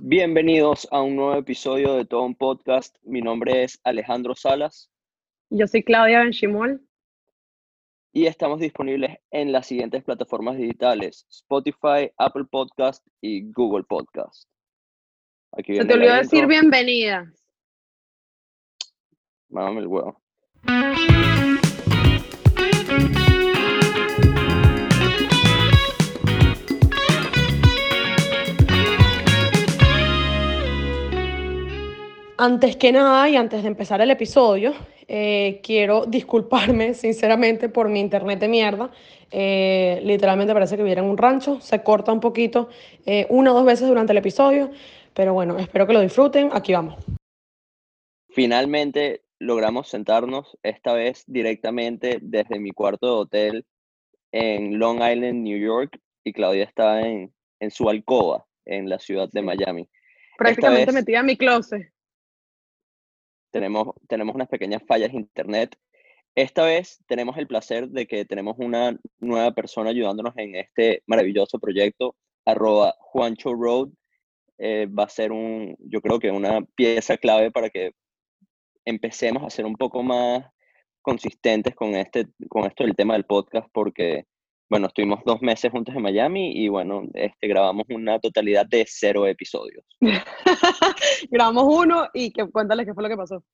Bienvenidos a un nuevo episodio de Todo un Podcast. Mi nombre es Alejandro Salas. Yo soy Claudia Benchimol. Y estamos disponibles en las siguientes plataformas digitales: Spotify, Apple Podcast y Google Podcast. Aquí Se te olvidó decir bienvenidas. Mámame el huevo. Antes que nada y antes de empezar el episodio, eh, quiero disculparme sinceramente por mi internet de mierda. Eh, literalmente parece que viviera en un rancho, se corta un poquito eh, una o dos veces durante el episodio, pero bueno, espero que lo disfruten. Aquí vamos. Finalmente logramos sentarnos, esta vez directamente desde mi cuarto de hotel en Long Island, New York, y Claudia está en, en su alcoba en la ciudad de Miami. Prácticamente metida en mi closet tenemos, tenemos unas pequeñas fallas de internet. Esta vez tenemos el placer de que tenemos una nueva persona ayudándonos en este maravilloso proyecto, arroba Juancho Road. Eh, va a ser un, yo creo que una pieza clave para que empecemos a ser un poco más consistentes con, este, con esto del tema del podcast, porque bueno, estuvimos dos meses juntos en Miami y bueno, este, grabamos una totalidad de cero episodios. grabamos uno y que, cuéntales qué fue lo que pasó.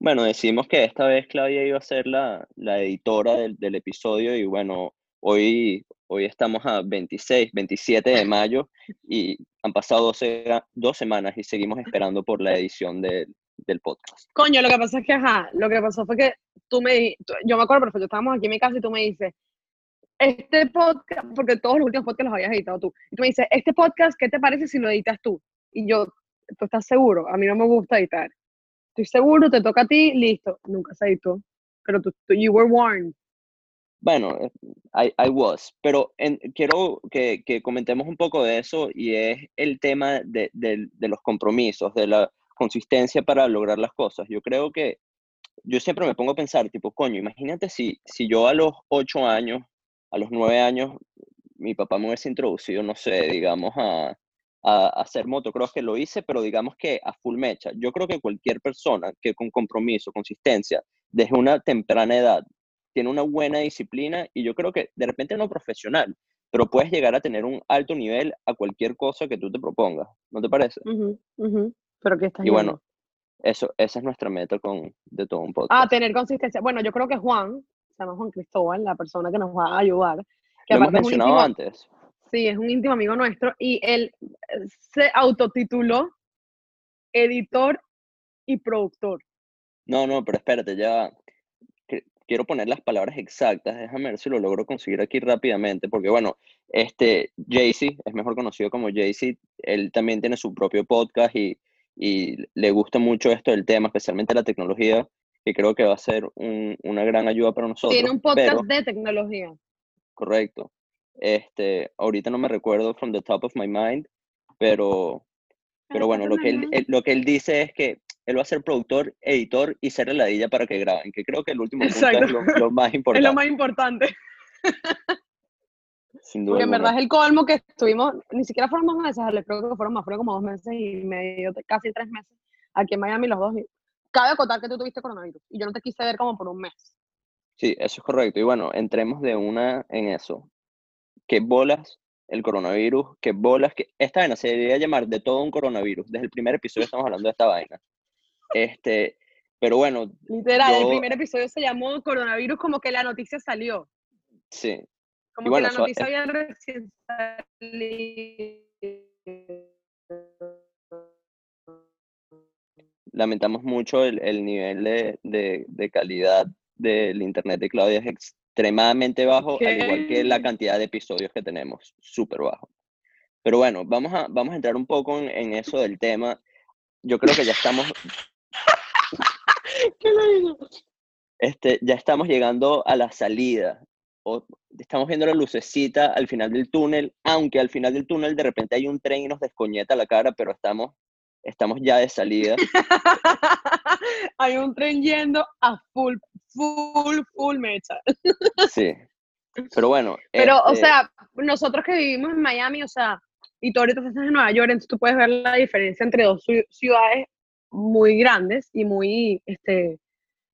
Bueno, decimos que esta vez Claudia iba a ser la, la editora del, del, episodio y bueno, hoy, hoy estamos a 26, 27 de mayo y han pasado 12, dos semanas y seguimos esperando por la edición de, del podcast. Coño, lo que pasa es que, ajá, lo que pasó fue que tú me, yo me acuerdo perfecto, estábamos aquí en mi casa y tú me dices, este podcast, porque todos los últimos podcasts los habías editado tú, y tú me dices, este podcast, ¿qué te parece si lo editas tú? Y yo, ¿tú estás seguro? A mí no me gusta editar. Estoy seguro, te toca a ti, listo. Nunca se editó, pero tú, you were warned. Bueno, I, I was, pero quiero que, que, comentemos un poco de eso y es el tema de, de, de los compromisos, de la consistencia para lograr las cosas. Yo creo que yo siempre me pongo a pensar, tipo, coño, imagínate si, si yo a los ocho años a los nueve años mi papá me hubiese introducido, no sé, digamos, a, a, hacer motocross, que lo hice, pero digamos que a full mecha. Yo creo que cualquier persona que con compromiso, consistencia, desde una temprana edad, tiene una buena disciplina y yo creo que de repente no profesional, pero puedes llegar a tener un alto nivel a cualquier cosa que tú te propongas, ¿no te parece? Pero que estás Y bueno, eso, esa es nuestra meta con de todo un podcast. Ah, tener consistencia. Bueno, yo creo que Juan, se llama Juan Cristóbal, la persona que nos va a ayudar. Que Lo hemos mencionado antes. Sí, es un íntimo amigo nuestro y él eh, se autotituló editor y productor. No, no, pero espérate, ya quiero poner las palabras exactas, déjame ver si lo logro conseguir aquí rápidamente, porque bueno, este Jaycee es mejor conocido como Jaycee, él también tiene su propio podcast y, y le gusta mucho esto del tema, especialmente la tecnología, que creo que va a ser una gran ayuda para nosotros. Tiene un podcast de tecnología. Correcto. Este, ahorita no me recuerdo from the top of my mind, pero, pero bueno, lo que, él, lo que él dice es que él va a ser productor, editor y ser ladilla para que graben, que creo que el último punto es lo, más importante. Es lo más importante. Sin duda Porque en verdad es el colmo que estuvimos, ni siquiera fueron más meses, creo que fueron más, fueron como dos meses y medio, casi tres meses, aquí en Miami los dos, cabe acotar que tú tuviste coronavirus y yo no te quise ver como por un mes. Sí, eso es correcto. Y bueno, entremos de una en eso. ¿Qué bolas el coronavirus? ¿Qué bolas? que Esta vaina se debería llamar de todo un coronavirus. Desde el primer episodio estamos hablando de esta vaina. Este, pero bueno. Literal, el primer episodio se llamó coronavirus como que la noticia salió. Sí. Como que la noticia había recién salido lamentamos mucho el, el nivel de, de, de, calidad del internet de Claudia es extremadamente bajo, al igual que la cantidad de episodios que tenemos, súper bajo. Pero bueno, vamos a, vamos a entrar un poco en, en eso del tema. Yo creo que ya estamos... ¿Qué le Este, ya estamos llegando a la salida. O estamos viendo la lucecita al final del túnel, aunque al final del túnel de repente hay un tren y nos descoñeta la cara, pero estamos estamos ya de salida. Hay un tren yendo a full, full, full mecha. sí. Pero bueno. Pero, o este sea, nosotros que vivimos en Miami, o sea, y tú ahorita estás en Nueva York, entonces tú puedes ver la diferencia entre dos ciudades muy grandes y muy este,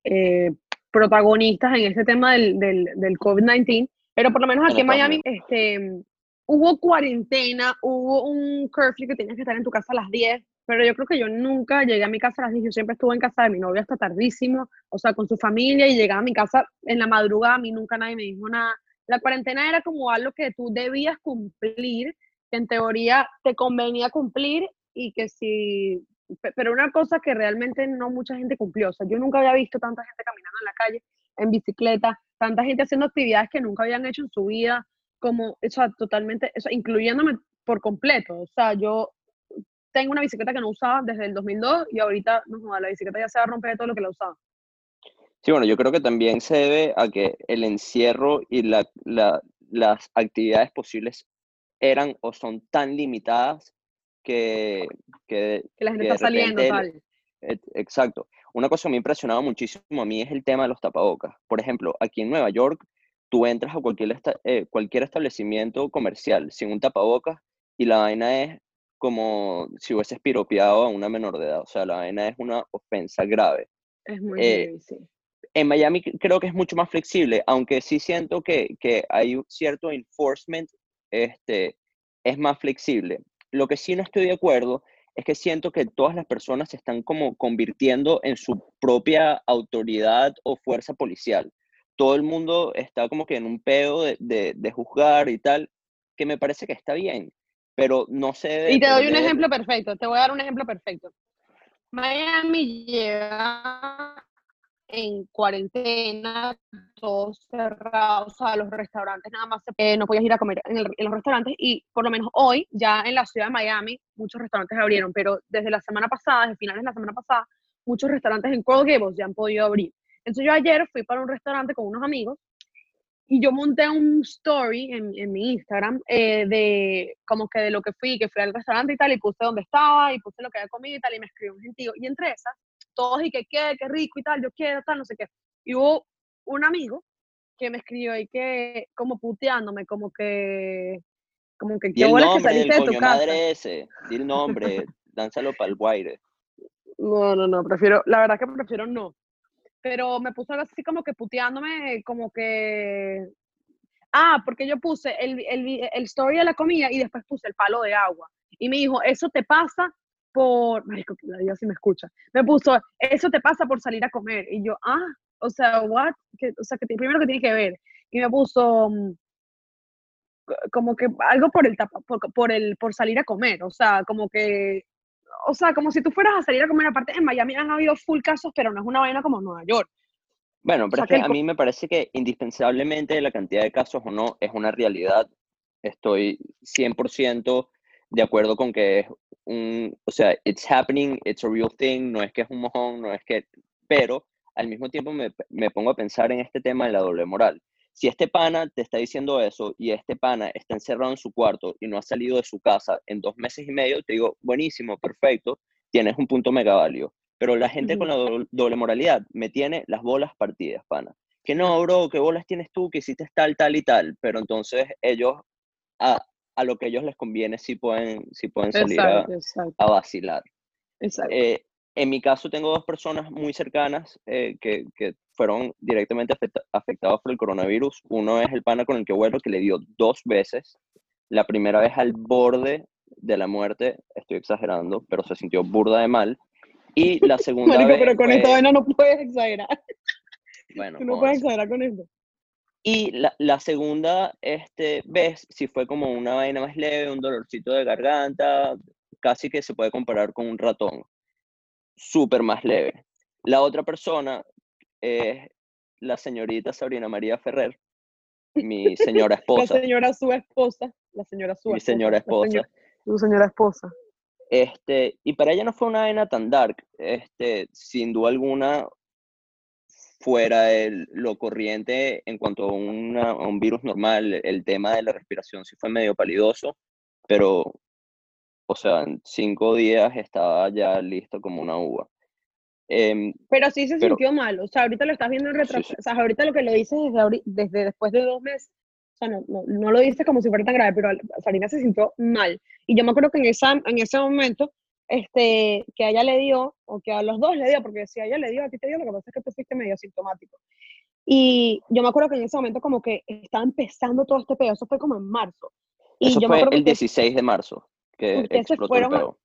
eh, protagonistas en este tema del, del, del COVID-19, pero por lo menos aquí en Miami este, hubo cuarentena, hubo un curfew que tenías que estar en tu casa a las 10, pero yo creo que yo nunca llegué a mi casa las 10, yo siempre estuve en casa de mi novia hasta tardísimo, o sea, con su familia y llegaba a mi casa en la madrugada, a mí nunca nadie me dijo nada. La cuarentena era como algo que tú debías cumplir, que en teoría te convenía cumplir y que si, pero una cosa que realmente no mucha gente cumplió, o sea, yo nunca había visto tanta gente caminando en la calle, en bicicleta, tanta gente haciendo actividades que nunca habían hecho en su vida, como, o sea, totalmente, o sea, incluyéndome por completo, o sea, yo tengo una bicicleta que no usaba desde el 2002 y ahorita, no, la bicicleta ya se va a romper de todo lo que la usaba. Sí, bueno, yo creo que también se debe a que el encierro y la, la, las actividades posibles eran o son tan limitadas que... Que, la gente está saliendo, tal. Exacto. Una cosa que me ha impresionado muchísimo a mí es el tema de los tapabocas. Por ejemplo, aquí en Nueva York, tú entras a cualquier, eh, cualquier establecimiento comercial sin un tapabocas y la vaina es como si hubieses piropeado a una menor de edad. O sea, la vaina es una ofensa grave. Es muy eh, difícil. En Miami creo que es mucho más flexible, aunque sí siento que, que hay cierto enforcement, este, es más flexible. Lo que sí no estoy de acuerdo es que siento que todas las personas se están como convirtiendo en su propia autoridad o fuerza policial. Todo el mundo está como que en un pedo de, de, juzgar y tal, que me parece que está bien, pero no sé... Y te doy un ejemplo perfecto, te voy a dar un ejemplo perfecto. Miami lleva en cuarentena, todos cerrados, o sea, los restaurantes nada más eh, no podías ir a comer en, los restaurantes y por lo menos hoy, ya en la ciudad de Miami, muchos restaurantes abrieron, pero desde la semana pasada, desde finales de la semana pasada, muchos restaurantes en Coral Gables ya han podido abrir. Entonces yo ayer fui para un restaurante con unos amigos y yo monté un story en, en mi Instagram eh, de como que de lo que fui, que fui al restaurante y tal, y puse dónde estaba y puse lo que había comido y tal, y me escribió un gentío. Y entre esas todos y que qué, qué rico y tal, yo quiero tal, no sé qué. Y hubo un amigo que me escribió y que como puteándome, como que como que qué bueno que saliste de tu casa. Madre ese, di el nombre, lánzalo para el guaire. No, no, no, prefiero, la verdad que prefiero no. Pero me puso algo así como que puteándome, como que Ah, porque yo puse el, el, el, story de la comida y después puse el palo de agua. Y me dijo, eso te pasa por, marico, la Dios si me escucha, me puso, eso te pasa por salir a comer. Y yo, ah, o sea, what? o sea, que primero que tiene que ver. Y me puso mm, como que algo por el, por, por, el, por salir a comer, o sea, como que, o sea, como si tú fueras a salir a comer. Aparte, en Miami han habido full casos, pero no es una vaina como Nueva York. Bueno, pero es que a mí me parece que indispensablemente la cantidad de casos o no es una realidad. Estoy 100% de acuerdo con que es un, o sea, it's happening, it's a real thing, no es que es un mojón, no es que, pero al mismo tiempo me, me pongo a pensar en este tema de la doble moral. Si este pana te está diciendo eso y este pana está encerrado en su cuarto y no ha salido de su casa en dos meses y medio, te digo, buenísimo, perfecto, tienes un punto mega válido. Pero la gente con la doble, moralidad me tiene las bolas partidas, pana. Que no, bro, ¿qué bolas tienes tú? Que hiciste tal, tal y tal. Pero entonces ellos, a, a lo que ellos les conviene si pueden, si pueden salir a, a, vacilar. Eh, en mi caso tengo dos personas muy cercanas eh, que, que, fueron directamente afectados por el coronavirus. Uno es el pana con el que vuelo, que le dio dos veces. La primera vez al borde de la muerte, estoy exagerando, pero se sintió burda de mal. Y la segunda Marico, vez pero con esta vaina no puedes exagerar. Bueno, no puedes exagerar con esto. Y la, la, segunda este, vez, si fue como una vaina más leve, un dolorcito de garganta, casi que se puede comparar con un ratón, súper más leve. La otra persona es la señorita Sabrina María Ferrer, mi señora esposa. la señora su esposa, la señora su Mi señora esposa. su señora esposa. Este, y para ella no fue una vaina tan dark, este, sin duda alguna fuera de lo corriente en cuanto a, un virus normal, el tema de la respiración sí fue medio palidoso, pero, o sea, en cinco días estaba ya listo como una uva. Em, pero sí se sintió mal, o sea, ahorita lo estás viendo en retraso, o sea, ahorita lo que lo dices desde, desde después de dos meses, O sea, no, no, no lo dices como si fuera tan grave, pero Sarina se sintió mal. Y yo me acuerdo que en, esa, en ese momento, este, que a ella le dio, o que a los dos le dio, porque si a ella le dio, a ti te dio, lo que pasa es que tú fuiste medio sintomático. Y yo me acuerdo que en ese momento como que estaba empezando todo este pedo, eso fue como en marzo. Y Eso yo me fue acuerdo el que 16 de marzo que ustedes se explotó el fueron a-.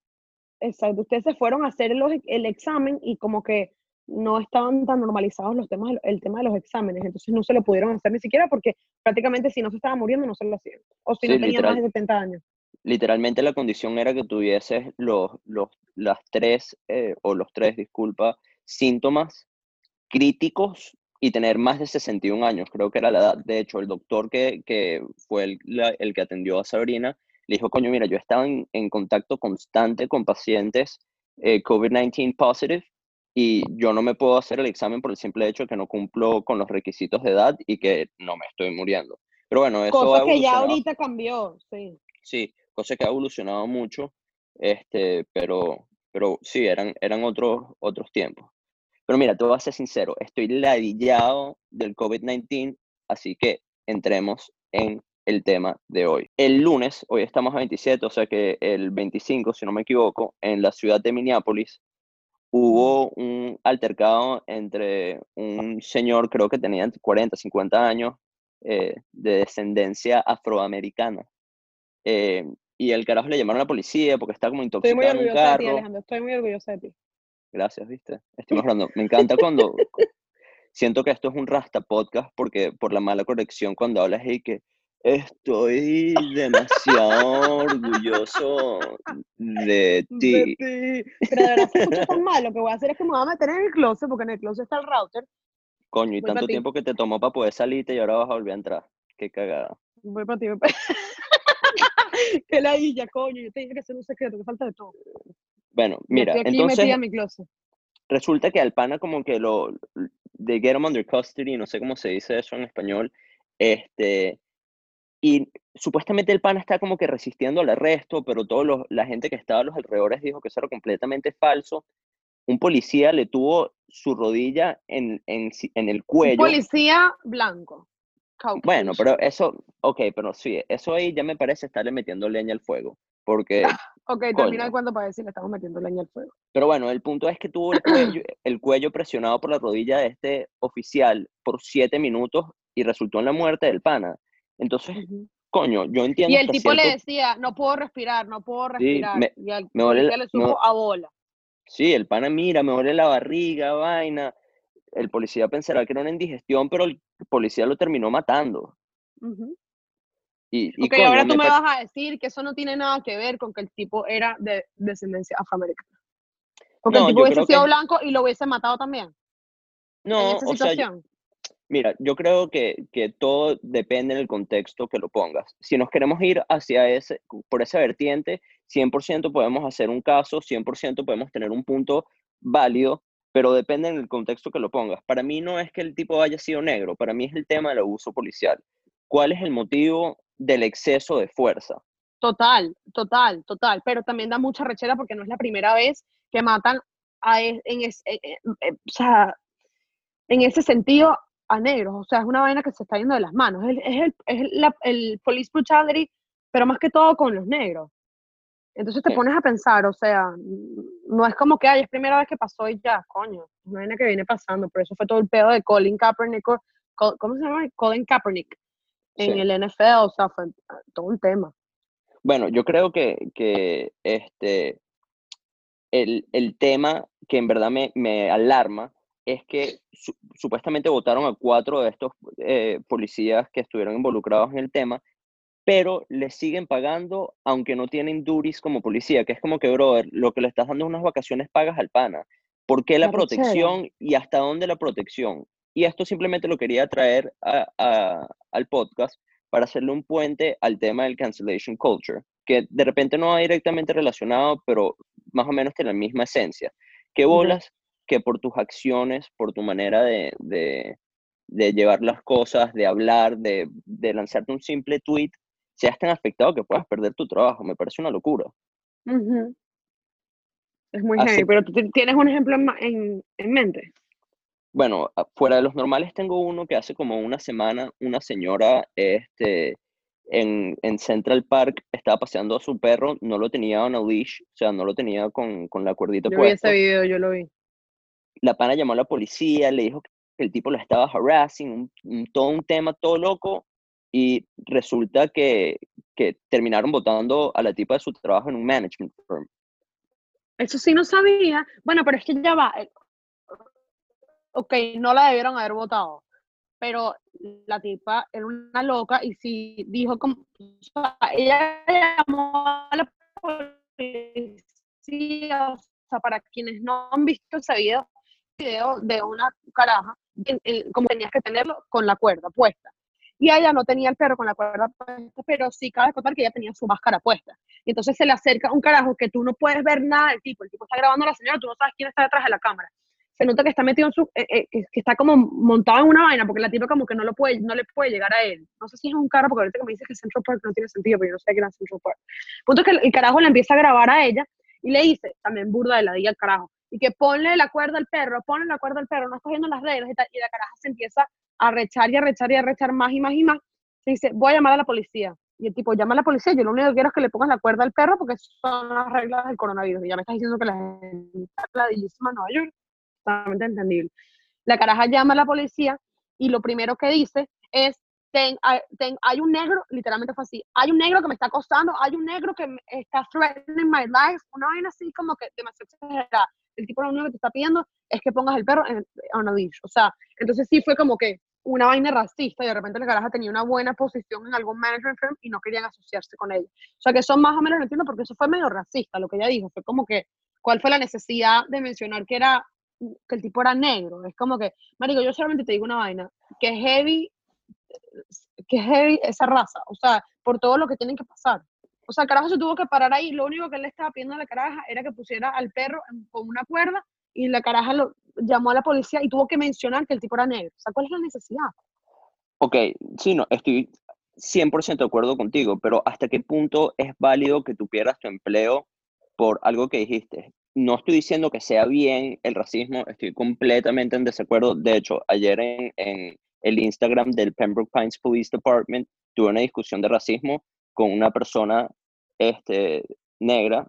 Exacto, ustedes se fueron a hacer los- el examen y como que no estaban tan normalizados los temas, de- el tema de los exámenes, entonces no se lo pudieron hacer ni siquiera porque prácticamente si no se estaba muriendo no se lo hacían, o si Sí, no tenía más literal. de 70 años. Literalmente la condición era que tuvieses los, los, las tres, eh, o los tres, disculpa, síntomas críticos y tener más de 61 años, creo que era la edad. De hecho, el doctor que, que fue el, la- el que atendió a Sabrina, le dijo, coño, mira, yo estaba en, en contacto constante con pacientes eh, COVID-19 positive y yo no me puedo hacer el examen por el simple hecho de que no cumplo con los requisitos de edad y que no me estoy muriendo. Pero bueno, eso Cosa ha que ya ahorita cambió, sí. Sí, cosa que ha evolucionado mucho, este, pero, pero sí, eran, eran otros, otros tiempos. Pero mira, te voy a ser sincero, estoy ladillado del COVID-19, así que entremos en el tema de hoy. El lunes, hoy estamos a 27, o sea que el 25, si no me equivoco, en la ciudad de Minneapolis, hubo un altercado entre un señor, creo que tenía entre 40, 50 años, eh, de descendencia afroamericana. Eh, y el carajo le llamaron a la policía porque estaba como Estoy muy intoxicado en un orgullosa de ti, carro. Alejandro, estoy muy orgullosa de ti. Gracias, viste. Estoy mejorando. Me encanta cuando siento que esto es un rasta podcast porque por la mala corrección cuando hablas y que estoy demasiado orgulloso de ti. De ti. Pero de verdad se escucha tan mal, lo que voy a hacer es que me voy a meter en el closet, porque en el closet está el router, Coño, y Voy tanto ti. tiempo que te tomó para poder salirte y ahora vas a volver a entrar. Qué cagada. voy para ti, voy para Que ladilla, coño, yo te dije que es un secreto, que falta de todo. Bueno, mira, estoy aquí entonces mi closet. resulta que al pana como que lo, de get him under custody, no sé cómo se dice eso en español, este, y supuestamente el pana está como que resistiendo al arresto, pero los, la gente que estaba a los alrededores dijo que eso era completamente falso. Un policía le tuvo su rodilla en, en, en el Un cuello. policía blanco. Bueno, pero eso, ok, pero sí, eso ahí ya me parece estarle metiendo leña al fuego, porque Ok, termina el cuento para decir, le estamos metiendo leña al fuego. Pero bueno, el punto es que tuvo el cuello, el cuello presionado por la rodilla de este oficial por siete minutos y resultó en la muerte del pana. Entonces, coño, yo entiendo Y el tipo le decía, no puedo respirar, no puedo Sí, respirar. me- y al me duele le me supo a bola. Sí, el pana mira, me duele la barriga, vaina. El policía pensará que era una indigestión, pero el policía lo terminó matando. Ujú. Y, y Ok, coño, ahora tú me vas a decir que eso no tiene nada que ver con que el tipo era de descendencia afroamericana. Porque No, el tipo hubiese sido que- blanco y lo hubiese matado también. en No, esa o sea, situación. Mira, yo creo que, que todo depende del contexto que lo pongas. Si nos queremos ir hacia ese, por esa vertiente, 100% podemos hacer un caso, 100% podemos tener un punto válido, pero depende del contexto que lo pongas. Para mí no es que el tipo haya sido negro, para mí es el tema del abuso policial. ¿Cuál es el motivo del exceso de fuerza? Total, total, total. Pero también da mucha rechera porque no es la primera vez que matan a, e- en, eh, eh, eh, o sea, en ese sentido a negros. O sea, es una vaina que se está yendo de las manos. Es, el- es el, es la- el police brutality, pero más que todo con los negros. Entonces te Sí. pones a pensar, o sea, no es como que, ay, es primera vez que pasó y ya, coño. Es una vaina que viene pasando. Por eso fue todo el pedo de Colin Kaepernick. ¿Cómo se llama? Colin Kaepernick. En Sí. el NFL, o sea, fue todo un tema. Bueno, yo creo que, que este, el, el tema que en verdad me, me alarma es que su- supuestamente votaron a cuatro de estos eh, policías que estuvieron involucrados en el tema, pero les siguen pagando aunque no tienen duties como policía, que es como que, brother, lo que le estás dando es unas vacaciones pagas al pana. ¿Por qué la protección y hasta dónde la protección? Y esto simplemente lo quería traer a- a- al podcast para hacerle un puente al tema del cancellation culture, que de repente no va directamente relacionado, pero más o menos tiene la misma esencia. ¿Qué bolas que por tus acciones, por tu manera de, de- de llevar las cosas, de hablar, de, de lanzarte un simple tweet, seas tan afectado que puedas perder tu trabajo? Me parece una locura. Ujú. Es muy Hace- heavy, pero tú ti- tienes un ejemplo en, en, en mente. bueno, fuera de los normales tengo uno que hace como una semana una señora este, en, en Central Park estaba paseando a su perro, no lo tenía on a leash, o sea, no lo tenía con, con la cuerdita Yo vi ese video, yo lo vi. La pana llamó a la policía, le dijo que el tipo la estaba harassing, un- todo un tema todo loco, y resulta que, que terminaron votando a la tipa de su trabajo en un management firm. Eso sí no sabía. Bueno, pero es que ya va. eh, Ok, no la debieron haber votado. Pero la tipa era una loca y sí dijo como. o sea, ella llamó a la policía. O sea, para quienes no han visto ese video, video de una caraja, en- en- como tenías que tenerlo con la cuerda puesta. Y ella no tenía el perro con la cuerda puesta, pero sí cabe contar que ella tenía su máscara puesta. Y entonces se le acerca un carajo que tú no puedes ver nada del tipo. El tipo está grabando a la señora, tú no sabes quién está detrás de la cámara. Se nota que está metido en su, eh, eh, que, está como montado en una vaina, porque la tipa como que no, lo puede, no le puede llegar a él. No sé si es un carro, porque ahorita que me dices que Central Park no tiene sentido, pero yo no sé qué era Central Park. Punto es que el, el carajo le empieza a grabar a ella y le dice, también burda de la día al carajo, y que ponle la cuerda al perro, ponle la cuerda al perro, no viendo las reglas y, tal, y la caraja se empieza a rechar y a rechar y a rechar más y más y más. Se dice, voy a llamar a la policía. Y el tipo llama a la policía, yo lo único que quiero es que le pongas la cuerda al perro porque son las reglas del coronavirus. Y ya me estás diciendo que la gente ladillísima en Nueva York. Totalmente entendible. La caraja llama a la policía y lo primero que dice es, ten, hay, ten- hay un negro, literalmente fue así, hay un negro que me está acosando, hay un negro que está threatening my life, una vaina así como que demasiado exagerada. El tipo lo único que te está pidiendo es que pongas el perro en, on a leash. O sea, entonces sí fue como que una vaina racista y de repente la caraja tenía una buena posición en algún management firm y no querían asociarse con ella. O sea, que eso más o menos lo entiendo porque eso fue medio racista lo que ella dijo. Fue como que, ¿cuál fue la necesidad de mencionar que era que el tipo era negro? Es como que, marico, yo solamente te digo una vaina, que heavy, que heavy esa raza, o sea, por todo lo que tienen que pasar. O sea, carajo se tuvo que parar ahí, lo único que él le estaba pidiendo a la caraja era que pusiera al perro con una cuerda y la caraja lo llamó a la policía y tuvo que mencionar que el tipo era negro. O sea, ¿cuál es la necesidad? Ok, sí, no, estoy 100% de acuerdo contigo, pero ¿hasta qué punto es válido que tú pierdas tu empleo por algo que dijiste? No estoy diciendo que sea bien el racismo, estoy completamente en desacuerdo. De hecho, ayer en, en el Instagram del Pembroke Pines Police Department tuve una discusión de racismo con una persona este, negra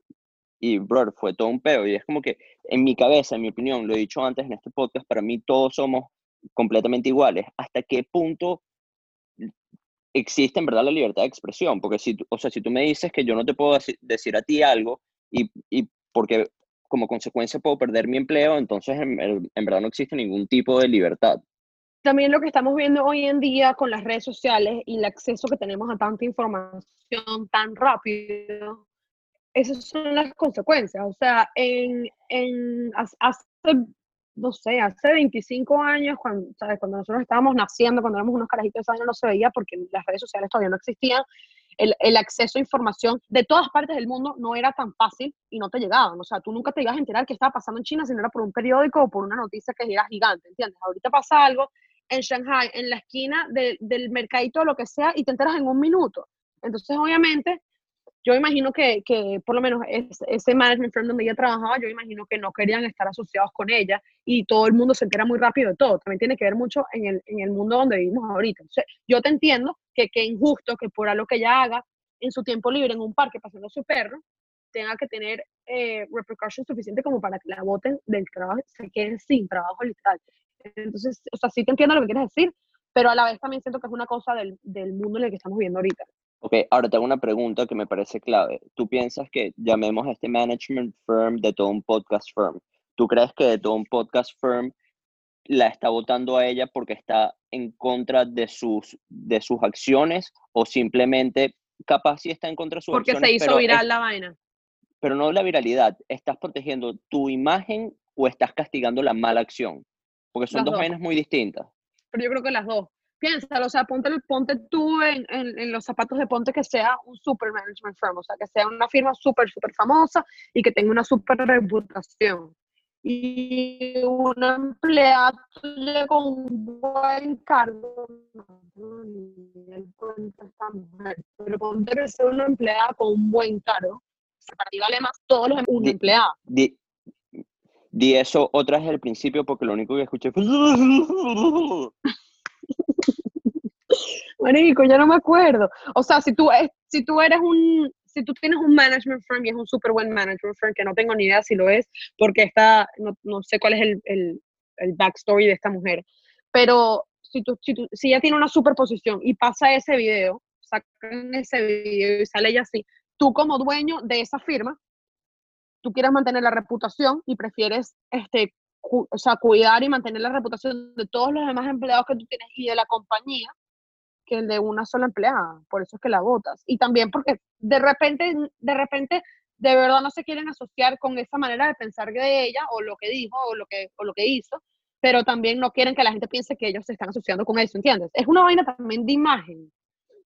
y, bro, fue todo un peo. Y es como que en mi cabeza, en mi opinión, lo he dicho antes en este podcast, para mí todos somos completamente iguales. ¿Hasta qué punto existe en verdad la libertad de expresión? Porque si, o sea, si tú me dices que yo no te puedo deci- decir a ti algo y, y porque como consecuencia puedo perder mi empleo, entonces en, en- en verdad no existe ningún tipo de libertad. También lo que estamos viendo hoy en día con las redes sociales y el acceso que tenemos a tanta información tan rápido, esas son las consecuencias. O sea, en, en hace, no sé, hace 25 años, cuando, ¿sabes? cuando nosotros estábamos naciendo, cuando éramos unos carajitos, vaina no se veía porque las redes sociales todavía no existían. El, el acceso a información de todas partes del mundo no era tan fácil y no te llegaban. O sea, tú nunca te ibas a enterar qué estaba pasando en China si no era por un periódico o por una noticia que era gigante, ¿entiendes? Ahorita pasa algo en Shanghai, en la esquina de- del mercadito o lo que sea, y te enteras en un minuto. Entonces, obviamente, yo imagino que, que por lo menos es- ese management firm donde ella trabajaba, yo imagino que no querían estar asociados con ella y todo el mundo se entera muy rápido de todo. También tiene que ver mucho en el, en el mundo donde vivimos ahorita. Yo te entiendo que qué injusto que por algo que ella haga en su tiempo libre en un parque paseando a su perro, tenga que tener eh, repercussions suficiente como para que la voten del trabajo, se queden sin trabajo literal. Entonces, o sea, sí te entiendo lo que quieres decir, pero a la vez también siento que es una cosa del, del mundo en el que estamos viviendo ahorita. Ok, ahora te hago una pregunta que me parece clave. ¿Tú piensas que llamemos a este management firm de todo un podcast firm? ¿Tú crees que de todo un podcast firm la está votando a ella porque está en contra de sus, de sus acciones o simplemente capaz sí está en contra de sus Porque acciones? se hizo pero es- viral la vaina. pero no la viralidad. ¿Estás protegiendo tu imagen o estás castigando la mala acción? Porque son Las dos dos. vainas muy distintas. pero yo creo que las dos. Piénsalo, o sea, ponte, ponte tú en, en, en los zapatos de ponte que sea un super management firm, o sea, que sea una firma súper, súper famosa y que tenga una súper reputación. Y una empleada con un buen cargo, pero ponte que sea una empleada con un buen cargo, para ti vale más todos los una empleada. Di- Di eso otra vez al principio porque lo único que escuché fue... Marico, ya no me acuerdo. O sea, si tú, si tú eres un, si tú tienes un management firm y es un súper buen management firm, que no tengo ni idea si lo es, porque está, no, no sé cuál es el, el, el, backstory de esta mujer, pero si, tú, si, tú, si ella tiene una superposición y pasa ese video, sacan ese video y sale ella así, tú como dueño de esa firma, tú quieres mantener la reputación y prefieres este, o sea, cuidar y mantener la reputación de todos los demás empleados que tú tienes y de la compañía que el de una sola empleada, por eso es que la votas. Y también porque de repente, de repente, de verdad no se quieren asociar con esa manera de pensar de ella o lo que dijo o lo que, o lo que hizo, pero también no quieren que la gente piense que ellos se están asociando con eso, ¿entiendes? Es una vaina también de imagen.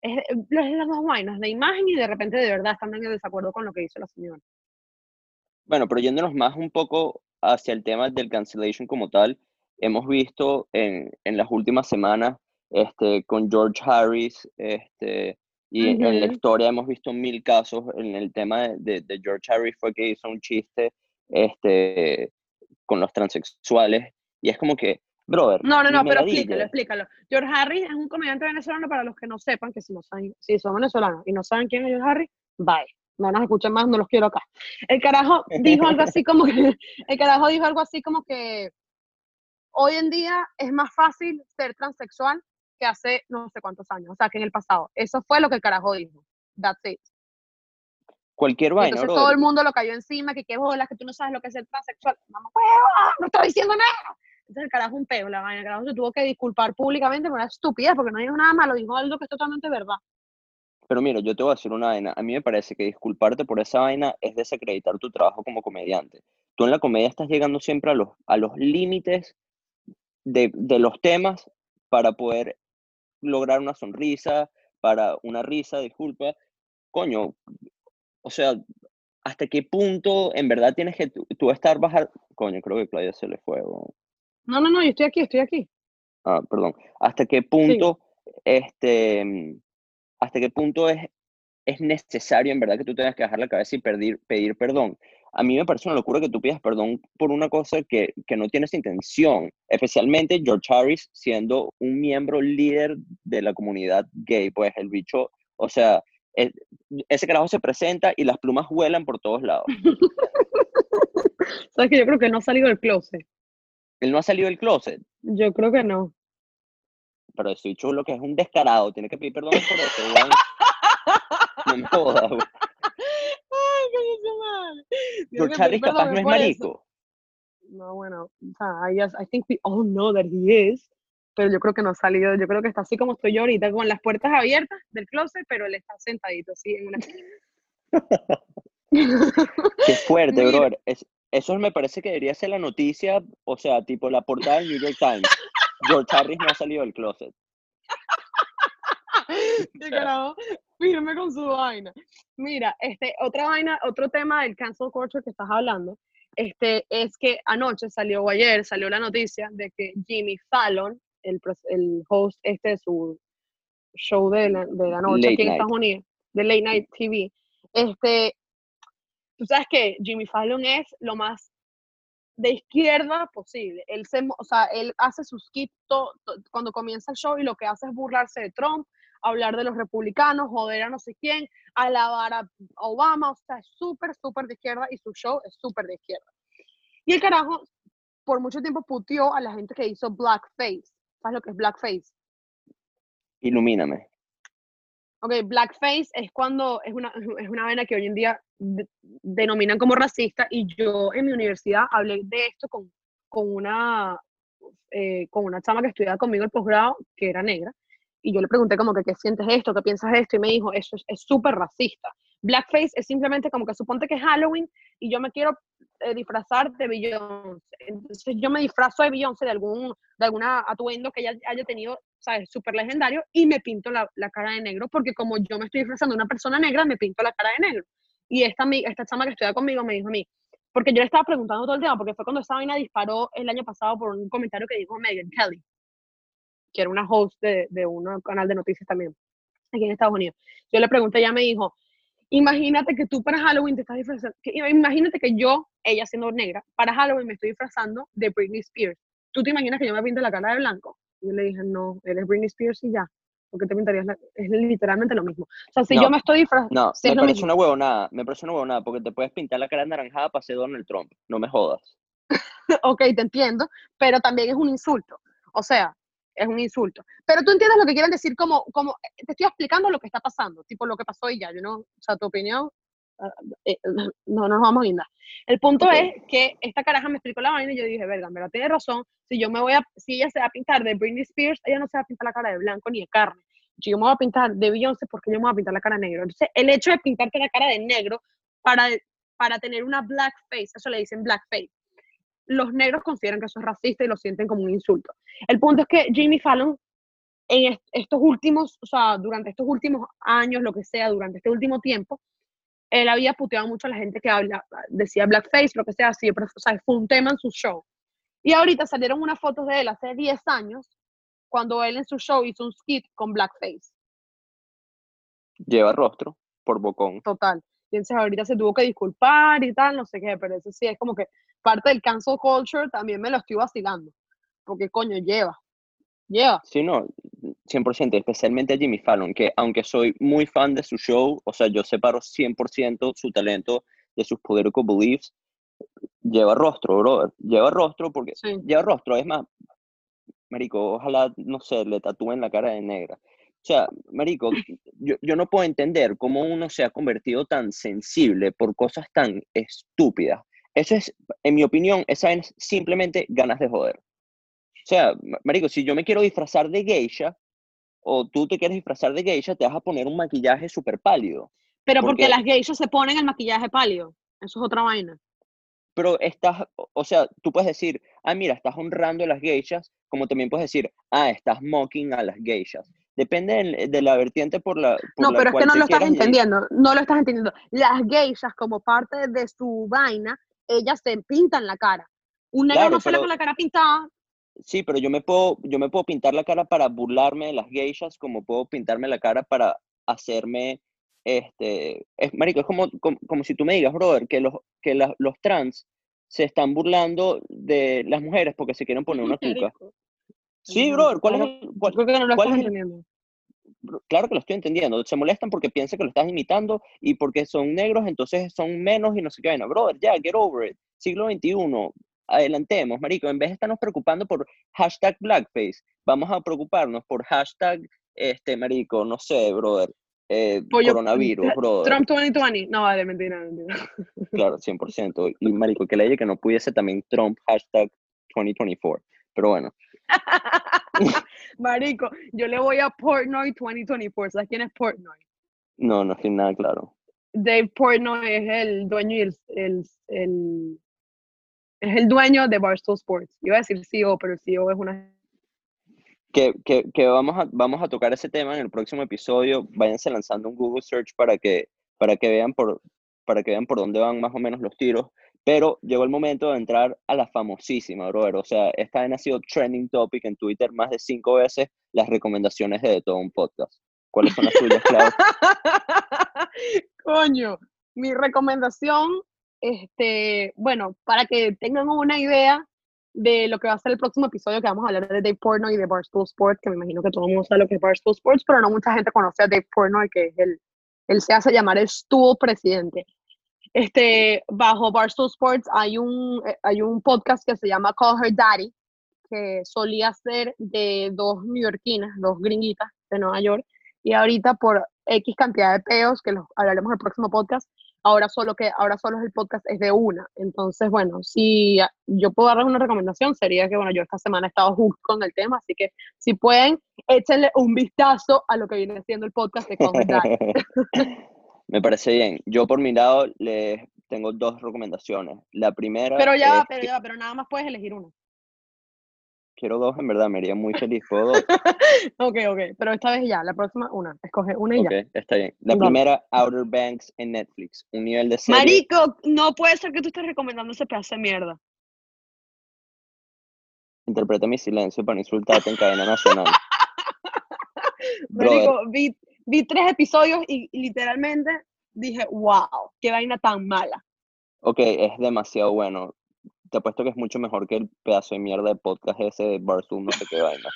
Es, es las dos vainas, de imagen y de repente de verdad están en desacuerdo con lo que hizo la señora. Bueno, pero yéndonos más un poco hacia el tema del cancellation como tal, hemos visto en, en las últimas semanas este, con George Harris, este, y en la historia hemos visto mil casos. En el tema de, de, George Harris fue que hizo un chiste este, con los transexuales, y es como que, brother. No, no, no, pero explícalo, explícalo. George Harris es un comediante venezolano para los que no sepan, que si, no saben, si son venezolanos y no saben quién es George Harris, bye no nos escuchen más, no los quiero acá. El carajo dijo algo así como que, el carajo dijo algo así como que hoy en día es más fácil ser transexual que hace no sé cuántos años, o sea, que en el pasado. Eso fue lo que el carajo dijo. That's it. Cualquier vaina, Entonces todo el mundo lo cayó encima, que qué bolas, que tú no sabes lo que es ser transexual. Mamá, no estoy diciendo nada. Entonces el carajo un peo, la vaina. El carajo se tuvo que disculpar públicamente por una estupidez, porque no dijo nada malo, dijo algo que es totalmente verdad. Pero mira, yo te voy a decir una vaina. A mí me parece que disculparte por esa vaina es desacreditar tu trabajo como comediante. Tú en la comedia estás llegando siempre a los, a los límites de, de los temas para poder lograr una sonrisa, para una risa, disculpa. Coño, o sea, ¿hasta qué punto en verdad tienes que tú, estar bajar? Coño, creo que Claudia se le fue. No, no, no, yo estoy aquí, estoy aquí. Ah, perdón. ¿Hasta qué punto este hasta qué punto es, es necesario en verdad que tú tengas que bajar la cabeza y pedir, pedir perdón. A mí me parece una locura que tú pidas perdón por una cosa que, que no tienes intención, especialmente George Harris siendo un miembro líder de la comunidad gay, pues el bicho, o sea, ese carajo se presenta y las plumas vuelan por todos lados. Sabes que yo creo que no ha salido del closet. ¿Él no ha salido del closet? Yo creo que no pero estoy chulo que es un descarado, tiene que pedir perdón por eso, weón. No me jodas, weón. Ay, qué mal. George Harris capaz no es marico. No, bueno, o sea, I, I think we all know that he is, pero yo creo que no ha salido, yo creo que está así como estoy yo ahorita, con las puertas abiertas del closet, pero él está sentadito así en una Qué fuerte, bro. eso me parece que debería ser la noticia, o sea, tipo la portada del New York Times. George Harris no ha salido del closet. Carajo, firme con su vaina. Mira, este, otra vaina, otro tema del cancel culture que estás hablando, este, es que anoche salió, o ayer salió la noticia de que Jimmy Fallon, el, el host este de su show de la, de la noche aquí en Estados Unidos, de Late Night TV, este, tú sabes que Jimmy Fallon es lo más de izquierda posible. Él, se, o sea, él hace sus skits cuando comienza el show y lo que hace es burlarse de Trump, hablar de los republicanos, joder a no sé quién, alabar a Obama, o sea, es súper, súper de izquierda y su show es súper de izquierda. Y el carajo por mucho tiempo puteó a la gente que hizo blackface. ¿Sabes lo que es blackface? Ilumíname. Ok, blackface es cuando es una, es una vena que hoy en día denominan como racista y yo en mi universidad hablé de esto con, con, una, eh, con una chama que estudiaba conmigo el posgrado, que era negra, y yo le pregunté como que qué sientes esto, qué piensas esto, y me dijo, eso es súper racista. Blackface es simplemente como que suponte que es Halloween y yo me quiero eh, disfrazar de Beyoncé. Entonces yo me disfrazo de Beyoncé de algún de alguna atuendo que ella haya tenido, ¿sabes? Súper legendario y me pinto la, la, cara de negro porque como yo me estoy disfrazando de una persona negra, me pinto la cara de negro. Y esta, esta chama que estudia conmigo me dijo a mí, porque yo le estaba preguntando todo el tema, porque fue cuando esa vaina disparó el año pasado por un comentario que dijo Megan Kelly, que era una host de, de un canal de noticias también, aquí en Estados Unidos. Yo le pregunté, ella me dijo, imagínate que tú para Halloween te estás disfrazando, que- imagínate que yo, ella siendo negra, para Halloween me estoy disfrazando de Britney Spears. ¿Tú te imaginas que yo me pinte la cara de blanco? Yo le dije, no, eres Britney Spears y ya. porque te pintarías la- Es literalmente lo mismo. O sea, si No, yo me estoy disfrazando... No, es me parece mismo. una huevonada, me parece una huevonada, porque te puedes pintar la cara naranjada para ser Donald Trump, no me jodas. ok, te entiendo, pero también es un insulto. O sea, es un insulto. Pero tú entiendes lo que quieren decir como, como eh, te estoy explicando lo que está pasando, tipo lo que pasó y ya, yo no, o sea, tu opinión, ah, eh, no, no nos vamos a guindar. El punto Ok. es que esta caraja me explicó la vaina y yo dije, verga, verdad tiene razón, si yo me voy a, si ella se va a pintar de Britney Spears, ella no se va a pintar la cara de blanco ni de carne. Si yo me voy a pintar de Beyoncé, porque yo me voy a pintar la cara de negro. Entonces, el hecho de pintarte la cara de negro para, para tener una black face, eso le dicen black face, los negros consideran que eso es racista y lo sienten como un insulto. El punto es que Jimmy Fallon, en est- estos últimos, o sea, durante estos últimos años, lo que sea, durante este último tiempo, él había puteado mucho a la gente que habla, decía blackface, lo que sea, así, pero, o sea, fue un tema en su show. Y ahorita salieron unas fotos de él hace 10 años, cuando él en su show hizo un skit con blackface, Lleva rostro por bocón. total. Y entonces ahorita se tuvo que disculpar y tal, no sé qué, pero eso sí es como que parte del cancel culture también me lo estoy vacilando. Porque coño, lleva, lleva. Sí, no, 100%, especialmente a Jimmy Fallon, que aunque soy muy fan de su show, o sea, yo separo 100% su talento de sus political beliefs, lleva rostro, bro, lleva rostro porque Sí. lleva rostro, es más, marico, ojalá, no sé, le tatúen la cara de negra. O sea, marico, yo, yo no puedo entender cómo uno se ha convertido tan sensible por cosas tan estúpidas. Eso es, en mi opinión, esa es simplemente ganas de joder. O sea, ma- marico, si yo me quiero disfrazar de geisha, o tú te quieres disfrazar de geisha, te vas a poner un maquillaje súper pálido. Pero porque Porque- las geishas se ponen el maquillaje pálido. Eso es otra vaina. Pero estás, o- sea, tú puedes decir, ah, mira, estás honrando a las geishas, como también puedes decir, ah, estás mocking a las geishas. Depende de la vertiente por la, por No, la pero es que no lo estás entendiendo. No lo estás entendiendo. Las geishas, como parte de su vaina, ellas se pintan la cara. Un negro Claro, no sale pero- con la cara pintada. Sí, pero yo me puedo, yo me puedo pintar la cara para burlarme de las geishas, como puedo pintarme la cara para hacerme, este, es, marico, es como, como, como si tú me digas, brother, que los, que la- los trans se están burlando de las mujeres porque se quieren poner una. Marico. Sí, brother, ¿cuál es cuál- cuál es claro que lo estoy entendiendo, se molestan porque piensan que lo estás imitando y porque son negros, entonces son menos y no sé qué vaina. Brother, ya, get over it. Siglo XXI, adelantemos, marico, en vez de estarnos preocupando por hashtag blackface, vamos a preocuparnos por hashtag, este, marico, no sé, brother, eh, Pollo- coronavirus, brother. Trump 2020. No, vale, mentira, mentira. Claro, 100%. Y marico, que le que no pudiese también Trump hashtag 2024. Pero bueno, Marico, yo le voy a Portnoy 2024. ¿Sabes quién es Portnoy? no, no estoy nada claro. Dave Portnoy es el dueño y el, el, el- es el dueño de Barstool Sports. Iba a decir CEO, pero el CEO es una que, que, que vamos, a, vamos a tocar ese tema en el próximo episodio. Váyanse lanzando un Google Search para que, para que, vean, por, para que vean por dónde van más o menos los tiros. Pero llegó el momento de entrar a la famosísima, brother. O sea, esta ha sido trending topic en Twitter más de cinco veces las recomendaciones de, todo un podcast. ¿Cuáles son las suyas, Clau? Coño, mi recomendación, este, bueno, para que tengan una idea de lo que va a ser el próximo episodio que vamos a hablar de Dave Portnoy y de Barstool Sports, que me imagino que todo el mundo sabe lo que es Barstool Sports, pero no mucha gente conoce a Dave Portnoy, que es el, él se hace llamar el stool presidente. Este, bajo Barstool Sports hay un, eh, hay un podcast que se llama Call Her Daddy, que solía ser de dos neoyorquinas, dos gringuitas de Nueva York, y ahorita por X cantidad de peos, que los hablaremos en el próximo podcast, ahora solo que ahora solo el podcast es de una. Entonces, bueno, si yo puedo darles una recomendación, sería que, bueno, yo esta semana he estado hooked con el tema, así que si pueden, échenle un vistazo a lo que viene siendo el podcast de Daddy. Me parece bien. Yo por mi lado les tengo dos recomendaciones. La primera Pero ya, va, pero ya, va, pero nada más puedes elegir uno. quiero dos, en verdad, me haría muy feliz. ¿Puedo dos? Ok, ok, pero esta vez ya, la próxima una, escoge una y Ok, ya. está bien. La primera, Outer Banks en Netflix. Un nivel de serie. Marico, no puede ser que tú estés recomendando ese pedazo de mierda. Interpreta mi silencio para insultarte en cadena nacional. Marico, vi, vi tres episodios y, literalmente dije, wow, qué vaina tan mala. Ok, es demasiado bueno. Te apuesto que es mucho mejor que el pedazo de mierda de podcast ese de Barstool, no sé qué vaina.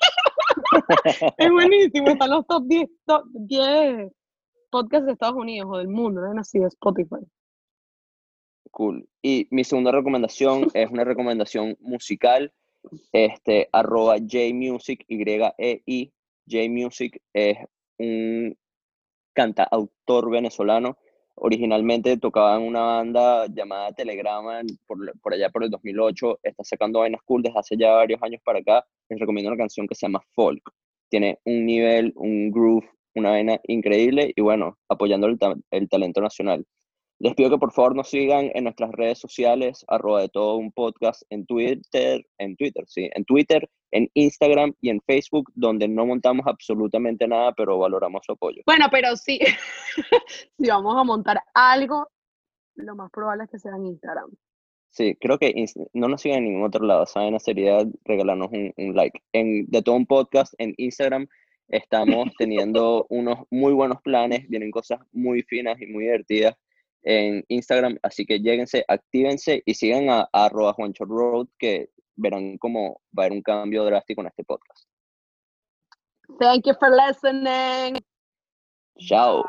es buenísimo, están los top 10, top 10 podcasts de Estados Unidos o del mundo, ¿no? Así de Spotify. Cool. Y mi segunda recomendación es una recomendación musical, este, arroba jmusic, Y-E-I, Jmusic es un cantautor venezolano. Originalmente tocaba en una banda llamada Telegrama por, por allá por el 2008. Está sacando vainas cool desde hace ya varios años para acá. Les recomiendo una canción que se llama Folk. Tiene un nivel, un groove, una vaina increíble y bueno, apoyando el, el talento nacional. Les pido que por favor nos sigan en nuestras redes sociales, arroba de todo un podcast en Twitter, en Twitter, sí, en Twitter, en Instagram y en Facebook, donde no montamos absolutamente nada, pero valoramos su apoyo. Bueno, pero sí, si vamos a montar algo, lo más probable es que sea en Instagram. Sí, creo que no nos sigan en ningún otro lado, saben la seriedad, regalarnos un, un like. En De todo un podcast en Instagram estamos teniendo unos muy buenos planes, vienen cosas muy finas y muy divertidas en Instagram, así que lléguense, actívense y sigan a, a arroba Juancho Road, que verán cómo va a haber un cambio drástico en este podcast. Thank you for listening. Chao.